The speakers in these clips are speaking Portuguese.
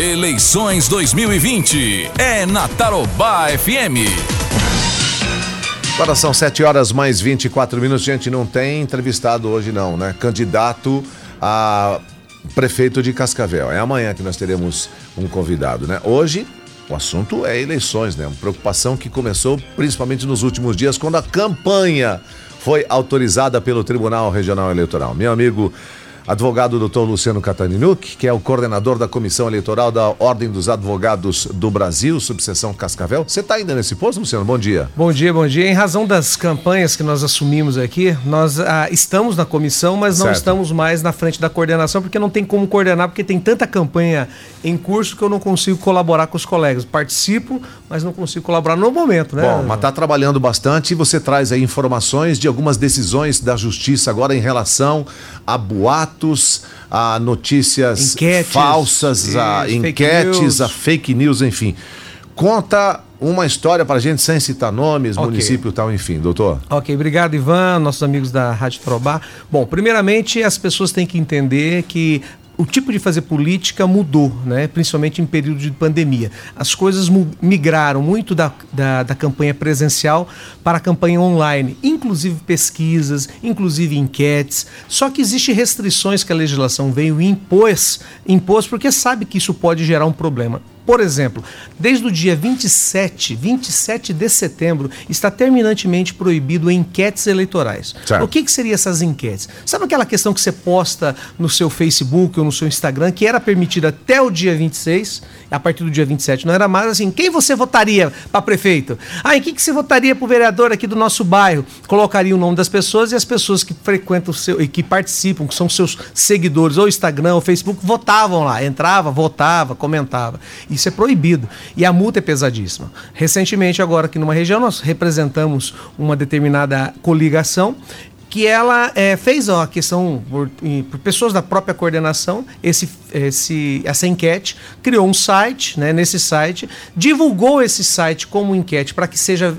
Eleições 2020 é na Tarobá FM. Agora são 7 horas mais 24 minutos. Gente, não tem entrevistado hoje, não, né? Candidato a prefeito de Cascavel. É amanhã que nós teremos um convidado, né? Hoje, o assunto é eleições, né? Uma preocupação que começou principalmente nos últimos dias, quando a campanha foi autorizada pelo Tribunal Regional Eleitoral. Meu amigo advogado doutor Luciano Catarinuk, que é o coordenador da Comissão Eleitoral da Ordem dos Advogados do Brasil, subseção Cascavel. Você está ainda nesse posto, Luciano? Bom dia. Bom dia, bom dia. Em razão das campanhas que nós assumimos aqui, nós ah, estamos na comissão, mas não certo. estamos mais na frente da coordenação, porque não tem como coordenar, porque tem tanta campanha em curso que eu não consigo colaborar com os colegas. Participo, mas não consigo colaborar no momento, né? Bom, mas está trabalhando bastante e você traz aí informações de algumas decisões da justiça agora em relação a boatos, a notícias enquetes, falsas, a enquetes, a fake news, enfim. Conta uma história para a gente sem citar nomes, okay. município tal, enfim, doutor. Ok, obrigado, Ivan, nossos amigos da Rádio Trobá. Bom, primeiramente as pessoas têm que entender que o tipo de fazer política mudou, né? principalmente em período de pandemia. As coisas migraram muito da, da, da, campanha presencial para a campanha online, inclusive pesquisas, inclusive enquetes. Só que existem restrições que a legislação veio e impôs, impôs porque sabe que isso pode gerar um problema. Por exemplo, desde o dia 27, 27 de setembro, está terminantemente proibido enquetes eleitorais. Certo. O que, que seriam essas enquetes? Sabe aquela questão que você posta no seu Facebook ou no seu Instagram, que era permitida até o dia 26, a partir do dia 27 não era mais assim, quem você votaria para prefeito? Ah, em que, que você votaria para o vereador aqui do nosso bairro? Colocaria o nome das pessoas e as pessoas que frequentam o seu, e que participam, que são seus seguidores, ou Instagram ou Facebook, votavam lá, entrava, votava, comentava. Isso é proibido. E a multa é pesadíssima. Recentemente, agora aqui numa região, nós representamos uma determinada coligação que ela é, fez ó, a questão por, por, pessoas da própria coordenação, esse, esse, essa enquete, criou um site, né, nesse site, divulgou esse site como enquete para que seja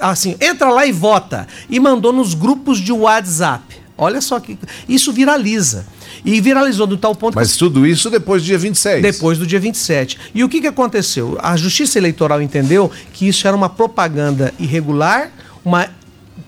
assim, entra lá e vota, e mandou nos grupos de WhatsApp. Olha só que isso viraliza. E viralizou do tal ponto Mas que... tudo isso depois do dia 26. Depois do dia 27. E o que, que aconteceu? A Justiça Eleitoral entendeu que isso era uma propaganda irregular, uma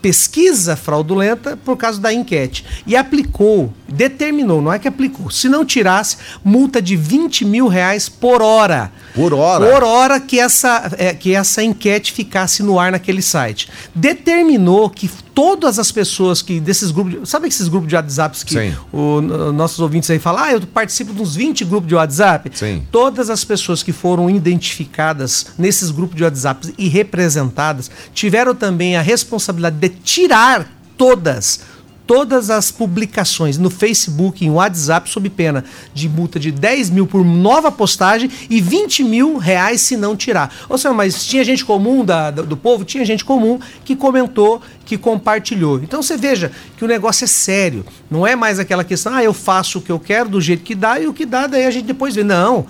pesquisa fraudulenta por causa da enquete. E aplicou, determinou, não é que aplicou, se não tirasse, multa de 20 mil reais por hora. Por hora? Por hora que essa, é, que essa enquete ficasse no ar naquele site. Determinou que todas as pessoas que desses grupos, sabe esses grupos de WhatsApp que o, nossos ouvintes aí falam, ah, eu participo de uns 20 grupos de WhatsApp? Sim. Todas as pessoas que foram identificadas nesses grupos de WhatsApp e representadas tiveram também a responsabilidade de tirar todas todas as publicações no Facebook, em WhatsApp, sob pena de multa de 10 mil por nova postagem e 20 mil reais se não tirar. Ou seja, mas tinha gente comum da, do povo, tinha gente comum que comentou, que compartilhou. Então você veja que o negócio é sério. Não é mais aquela questão, ah, eu faço o que eu quero do jeito que dá e o que dá, daí a gente depois vê. Não.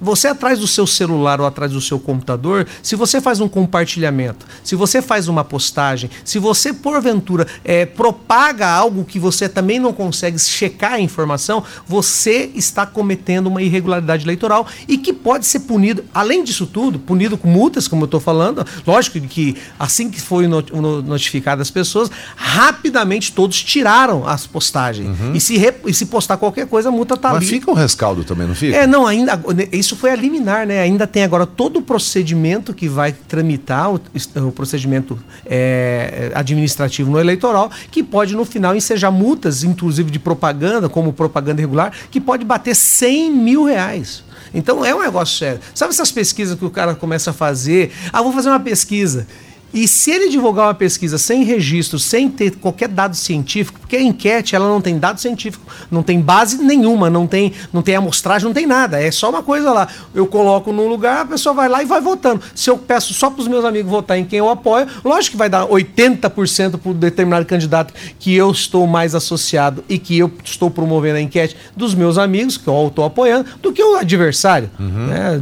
Você atrás do seu celular ou atrás do seu computador, se você faz um compartilhamento, se você faz uma postagem, se você porventura é, propaga algo que você também não consegue checar a informação, você está cometendo uma irregularidade eleitoral e que pode ser punido, além disso tudo, punido com multas, como eu estou falando. Lógico que assim que foi notificado as pessoas, rapidamente todos tiraram as postagens. Uhum. E, se e se postar qualquer coisa, a multa está ali. Mas fica um rescaldo também, não fica? É, não, ainda. Isso isso foi a liminar, né? Ainda tem agora todo o procedimento que vai tramitar, o, o procedimento é, administrativo no eleitoral, que pode no final ensejar multas, inclusive de propaganda, como propaganda irregular, que pode bater 100 mil reais. Então é um negócio sério. Sabe essas pesquisas que o cara começa a fazer? Ah, vou fazer uma pesquisa. E se ele divulgar uma pesquisa sem registro, sem ter qualquer dado científico, porque a enquete ela não tem dado científico, não tem base nenhuma, não tem, não tem amostragem, não tem nada. É só uma coisa lá. Eu coloco num lugar, a pessoa vai lá e vai votando. Se eu peço só para os meus amigos votar em quem eu apoio, lógico que vai dar 80% para determinado candidato que eu estou mais associado e que eu estou promovendo a enquete dos meus amigos, que eu estou apoiando, do que o adversário. Uhum. Né?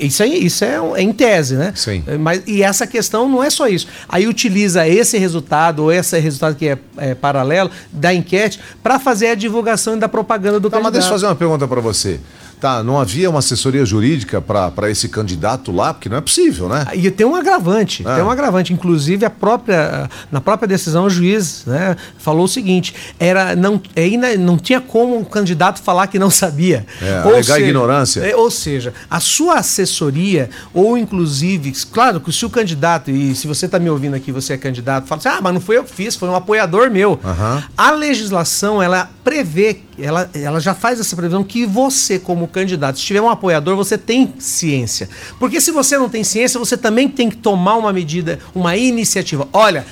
Isso, aí, isso é, é em tese, né? Sim. Mas, e essa questão não é só isso isso. Aí utiliza esse resultado, ou esse resultado que é, é paralelo, da enquete, para fazer a divulgação da propaganda do tá, candidato. Mas deixa eu fazer uma pergunta para você. Tá, não havia uma assessoria jurídica para esse candidato lá, porque não é possível, né? E tem um agravante, É. tem um agravante. Inclusive, a própria, na própria decisão, o juiz né, falou o seguinte: era, não, é ina- não tinha como o candidato falar que não sabia. É, alegar ignorância. é, ou seja, a sua assessoria, ou inclusive, claro que se o candidato, e se você está me ouvindo aqui, você é candidato, fala assim: ah, mas não foi eu que fiz, foi um apoiador meu. Aham. A legislação, ela prevê, ela, ela já faz essa previsão que você, como candidato, se tiver um apoiador, você tem ciência. Porque se você não tem ciência, você também tem que tomar uma medida, uma iniciativa. Olha,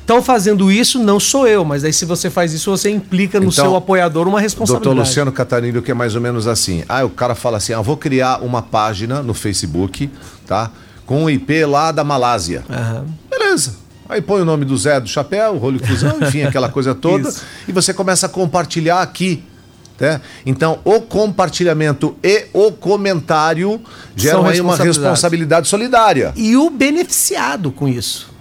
estão fazendo isso, não sou eu, mas aí se você faz isso, você implica no Então, seu apoiador uma responsabilidade. Doutor Luciano Catarino, que é mais ou menos assim. Ah, o cara fala assim: ah, vou criar uma página no Facebook, tá? Com o IP lá da Malásia. Aham. Beleza. Aí põe o nome do Zé do Chapéu, o Rolho Fusão, enfim, aquela coisa toda. E você começa a compartilhar aqui. Né? Então, o compartilhamento e o comentário geram aí uma responsabilidade solidária. E o beneficiado com isso.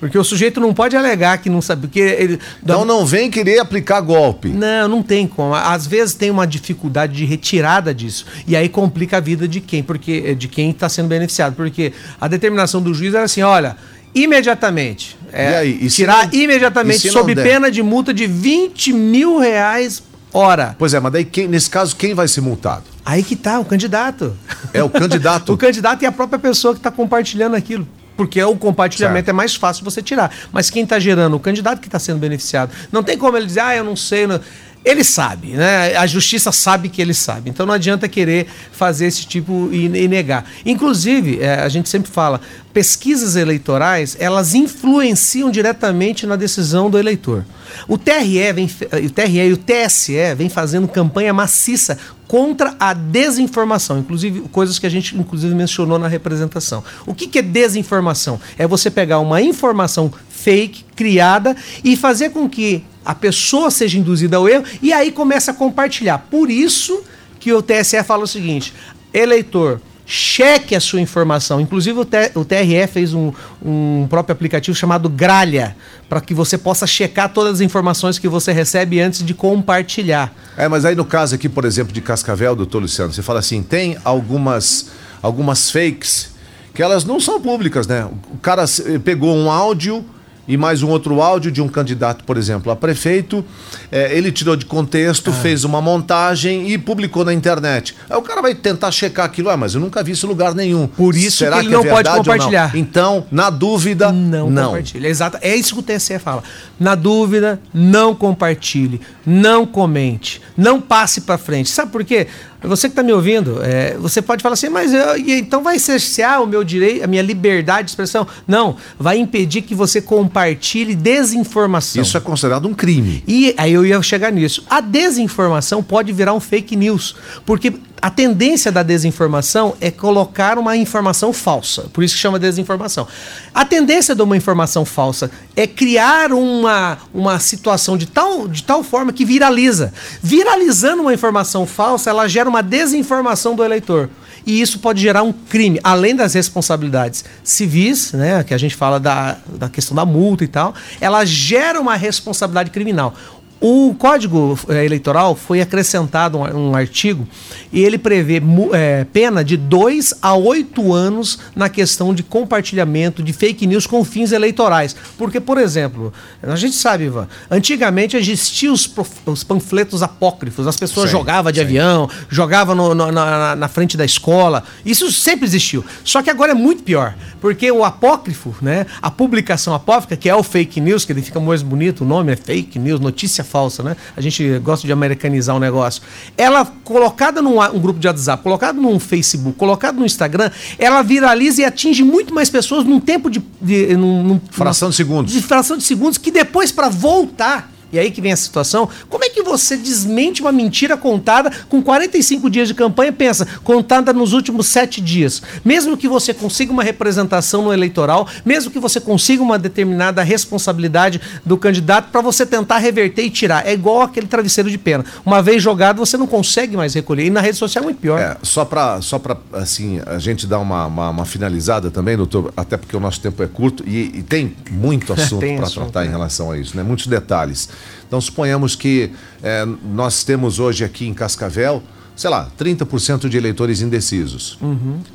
Porque o sujeito não pode alegar que não sabe. Porque ele, Então não vem querer aplicar golpe. Não, não tem como. Às vezes tem uma dificuldade de retirada disso. E aí complica a vida de quem? Porque de quem está sendo beneficiado. Porque a determinação do juiz era assim: olha, imediatamente. é, E aí? E tirar não- imediatamente, sob pena de multa de 20 mil reais hora. Pois é, mas daí quem- nesse caso quem vai ser multado? Aí que tá, o candidato. É o candidato. o candidato e a própria pessoa que está compartilhando aquilo. Porque o compartilhamento Certo. é mais fácil você tirar. Mas quem está gerando? O candidato que está sendo beneficiado. Não tem como ele dizer, ah, eu não sei. não- Ele sabe, né? A justiça sabe que ele sabe. Então não adianta querer fazer esse tipo e, negar. Inclusive, é, a gente sempre fala, pesquisas eleitorais, elas influenciam diretamente na decisão do eleitor. O TRE, vem, fe- o TRE e o TSE vem fazendo campanha maciça contra a desinformação, inclusive coisas que a gente inclusive mencionou na representação. O que, que é desinformação? É você pegar uma informação fake, criada, e fazer com que a pessoa seja induzida ao erro e aí começa a compartilhar. Por isso que o TSE fala o seguinte: eleitor, cheque a sua informação. Inclusive o, TRE fez um, um próprio aplicativo chamado Gralha, para que você possa checar todas as informações que você recebe antes de compartilhar. É, mas aí no caso aqui, por exemplo, de Cascavel, doutor Luciano, você fala assim, tem algumas, algumas fakes que elas não são públicas, né? O cara eh, pegou um áudio e mais um outro áudio de um candidato, por exemplo, a prefeito, eh, ele tirou de contexto, fez uma montagem e publicou na internet. Aí o cara vai tentar checar aquilo, ah, mas eu nunca vi isso em lugar nenhum. Por isso Será que ele é não pode ou não? compartilhar. Então, na dúvida, Não, não. compartilhe. Exato. É isso que o TSE fala. Na dúvida, não compartilhe, não comente, não passe para frente. Sabe por quê? Você que está me ouvindo, é, você pode falar assim, mas eu- então vai cercear o meu direito, a minha liberdade de expressão? Não, vai impedir que você compartilhe desinformação. Isso é considerado um crime. E aí eu ia chegar nisso. A desinformação pode virar um fake news, porque a tendência da desinformação é colocar uma informação falsa. Por isso que chama desinformação. A tendência de uma informação falsa é criar uma, uma situação de tal, de tal forma que viraliza. Viralizando uma informação falsa, ela gera uma desinformação do eleitor. E isso pode gerar um crime, além das responsabilidades civis, né, que a gente fala da, da questão da multa e tal, ela gera uma responsabilidade criminal. O Código eh, Eleitoral foi acrescentado um, um artigo e ele prevê eh, pena de 2 a 8 anos na questão de compartilhamento de fake news com fins eleitorais. Porque, por exemplo, a gente sabe, Ivan, antigamente existiam os, os panfletos apócrifos, as pessoas Sim, jogavam de sim. avião, jogavam no- no- na, na frente da escola. Isso sempre existiu. Só que agora é muito pior, porque o apócrifo, né, a publicação apócrifa, que é o fake news, que ele fica mais bonito, o nome é fake news, notícia falsa, né? A gente gosta de americanizar o negócio. Ela colocada num um grupo de WhatsApp, colocada num Facebook, colocada no Instagram, ela viraliza e atinge muito mais pessoas num tempo de, de num- num- Fração de segundos. de fração de segundos que depois para voltar e aí que vem a situação, como é que você desmente uma mentira contada com 45 dias de campanha, pensa, contada nos últimos sete dias? Mesmo que você consiga uma representação no eleitoral, mesmo que você consiga uma determinada responsabilidade do candidato para você tentar reverter e tirar. É igual aquele travesseiro de pena. Uma vez jogado, você não consegue mais recolher. E na rede social é muito pior. É, só para só pra, assim, a gente dar uma, uma, uma finalizada também, doutor, até porque o nosso tempo é curto e, e tem muito assunto para tratar em né? relação a isso, né? Muitos detalhes. Então, suponhamos que é, nós temos hoje aqui em Cascavel sei lá, 30% de eleitores indecisos.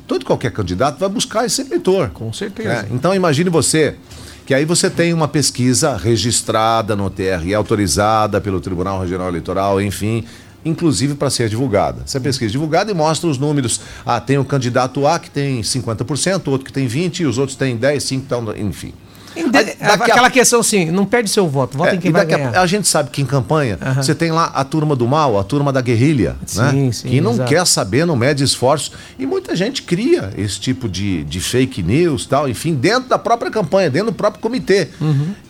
Todo qualquer candidato vai buscar esse eleitor. Com certeza. né? Então imagine você que aí você tem uma pesquisa registrada no TRE, autorizada pelo Tribunal Regional Eleitoral, enfim, inclusive para ser divulgada. Essa pesquisa é divulgada e mostra os números. Ah, tem o candidato A que tem 50%, outro que tem 20%, e os outros têm 10, 5, então, enfim. Aí, daqui a- Aquela questão assim, não perde seu voto, vota é, em quem vai daqui a- ganhar. a, gente sabe que em campanha você tem lá a turma do mal, a turma da guerrilha, Sim, né? sim, que não exato. quer saber, não mede esforços. E muita gente cria esse tipo de, de fake news, tal, enfim, dentro da própria campanha, dentro do próprio comitê.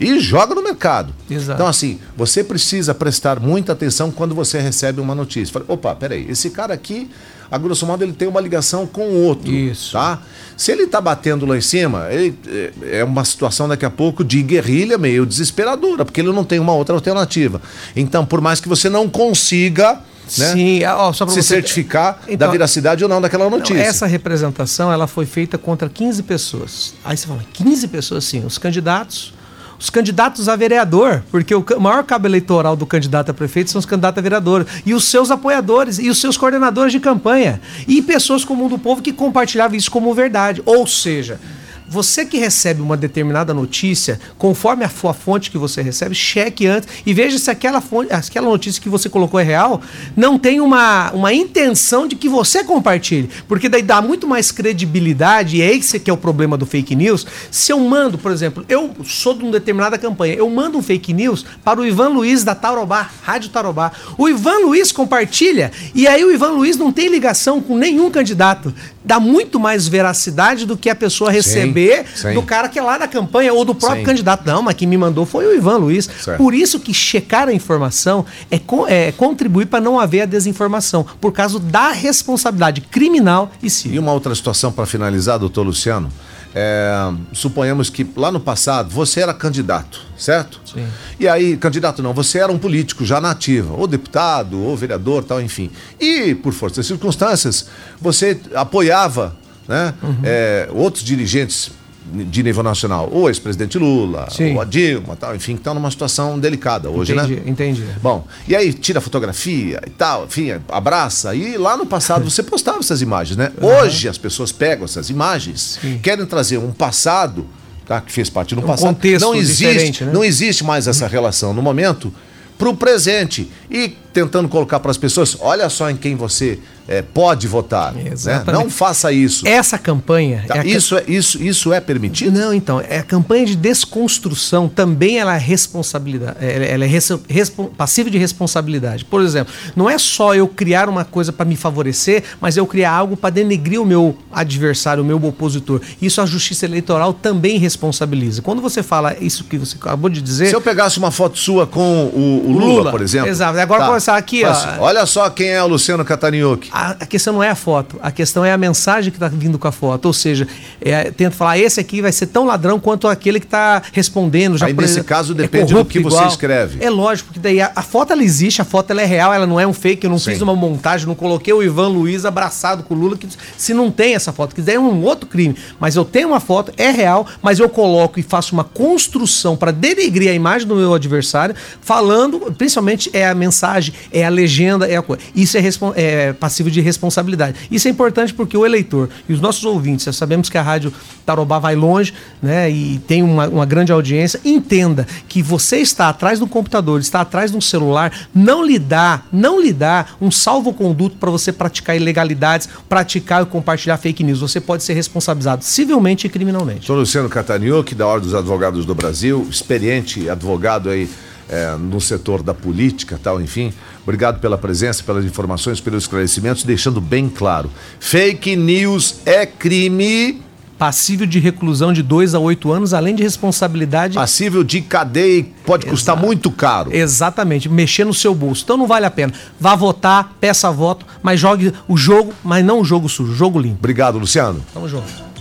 E joga no mercado. Uhum. Exato. Então, assim, você precisa prestar muita atenção quando você recebe uma notícia. Fala, opa, peraí, esse cara aqui, a grosso modo, ele tem uma ligação com o outro. Isso. Tá? Se ele tá batendo lá em cima, ele- é é uma situação daqui a pouco de guerrilha meio desesperadora, porque ele não tem uma outra alternativa. Então, por mais que você não consiga né, Sim, ó, só para se você certificar da Então, veracidade ou não daquela Não, notícia. essa representação ela foi feita contra 15 pessoas. Aí você fala, 15 pessoas sim, os candidatos, os candidatos a vereador, porque o maior cabo eleitoral do candidato a prefeito são os candidatos a vereador, e os seus apoiadores, e os seus coordenadores de campanha, e pessoas comum do povo que compartilhavam isso como verdade. Ou seja, você que recebe uma determinada notícia, conforme a sua fonte que você recebe, cheque antes e veja se aquela, fonte, aquela notícia que você colocou é real, não tem uma, uma intenção de que você compartilhe. Porque daí dá muito mais credibilidade, e é esse que é o problema do fake news. Se eu mando, por exemplo, eu sou de uma determinada campanha, eu mando um fake news para o Ivan Luiz da Tarobá, Rádio Tarobá. O Ivan Luiz compartilha, e aí o Ivan Luiz não tem ligação com nenhum candidato. Dá muito mais veracidade do que a pessoa receber sim. do cara que é lá da campanha ou do próprio Sim. candidato. Não, mas quem me mandou foi o Ivan Luiz. Certo. Por isso que checar a informação é, co- é contribuir para não haver a desinformação, por causa da responsabilidade criminal e E civil. uma outra situação para finalizar, doutor Luciano. É, suponhamos que lá no passado você era candidato, certo? Sim. E aí, candidato não, você era um político já na ativa, ou deputado, ou vereador, tal, enfim. E, por força das circunstâncias, você apoiava né, Uhum. é, outros dirigentes de nível nacional, ou o ex-presidente Lula, Sim. ou a Dilma, tal, enfim, que estão numa situação delicada hoje, entendi, né? entendi. Bom, e aí tira fotografia e tal, enfim, abraça. E lá no passado você postava essas imagens, né? Hoje as pessoas pegam essas imagens, Sim. querem trazer um passado, tá? Que fez parte do Um passado. contexto não existe, né? não existe mais essa relação no momento para o presente e tentando colocar para as pessoas, olha só em quem você eh, pode votar, né? Não faça isso. Essa campanha. Tá? é isso, é, isso, isso é permitido? Não, então, é a campanha de desconstrução também ela é responsabilidade, ela ela é res- passiva de responsabilidade. Por exemplo, não é só eu criar uma coisa para me favorecer, mas eu criar algo para denegrir o meu adversário, o meu opositor. Isso a Justiça Eleitoral também responsabiliza. Quando você fala isso que você acabou de dizer, Se eu pegasse uma foto sua com o, o Lula, Lula, por exemplo. exato. Agora aqui, ó. Faz- Olha só quem é o Luciano Cataniuc. A, a questão não é a foto, a questão é a mensagem que está vindo com a foto. Ou seja, é, tento falar, esse aqui vai ser tão ladrão quanto aquele que está respondendo. Já Aí, nesse caso, é depende do corrupto que você igual. escreve. É lógico, porque daí a, a foto ela existe, a foto ela é real, ela não é um fake, eu não Sim. fiz uma montagem, não coloquei o Ivan Luiz abraçado com o Lula, que se não tem essa foto, que daí é um outro crime. Mas eu tenho uma foto, é real, mas eu coloco e faço uma construção para denegrir a imagem do meu adversário, falando, principalmente é a mensagem, é a legenda, é a coisa. Isso é, é passivo de responsabilidade. Isso é importante porque o eleitor e os nossos ouvintes, já sabemos que a Rádio Tarobá vai longe, né, e tem uma, uma grande audiência, entenda que você está atrás do computador, está atrás de um celular, não lhe dá, não lhe dá um salvo-conduto para você praticar ilegalidades, praticar e compartilhar fake news. Você pode ser responsabilizado civilmente e criminalmente. Sou Luciano Cataniuc, da Ordem dos Advogados do Brasil, experiente advogado aí é, no setor da política tal, enfim. Obrigado pela presença, pelas informações, pelos esclarecimentos, deixando bem claro. Fake news é crime Passível de reclusão de 2 a 8 anos, além de responsabilidade. passível de cadeia e pode custar Exato. muito caro. Exatamente, mexer no seu bolso. Então não vale a pena. Vá votar, peça voto, mas jogue o jogo, mas não o jogo sujo, o jogo limpo. Obrigado, Luciano. Tamo junto.